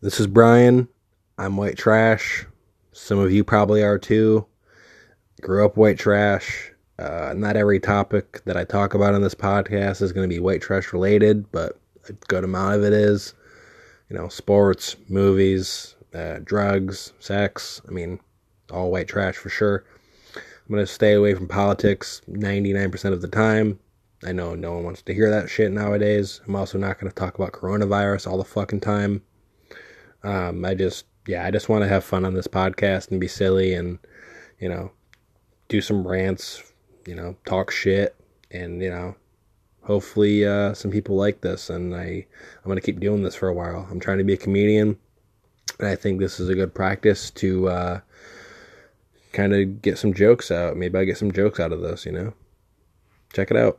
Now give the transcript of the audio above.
This is Brian. I'm white trash. Some of you probably are too. Grew up white trash. Uh, not every topic that I talk about on this podcast is going to be white trash related, but a good amount of it is. You know, sports, movies, uh, drugs, sex. I mean, all white trash for sure. I'm going to stay away from politics 99% of the time. I know no one wants to hear that shit nowadays. I'm also not going to talk about coronavirus all the fucking time. Um, I just, yeah, I just want to have fun on this podcast and be silly and, you know, do some rants, you know, talk shit, and you know, hopefully uh, some people like this. And I, I'm gonna keep doing this for a while. I'm trying to be a comedian, and I think this is a good practice to uh, kind of get some jokes out. Maybe I get some jokes out of this. You know, check it out.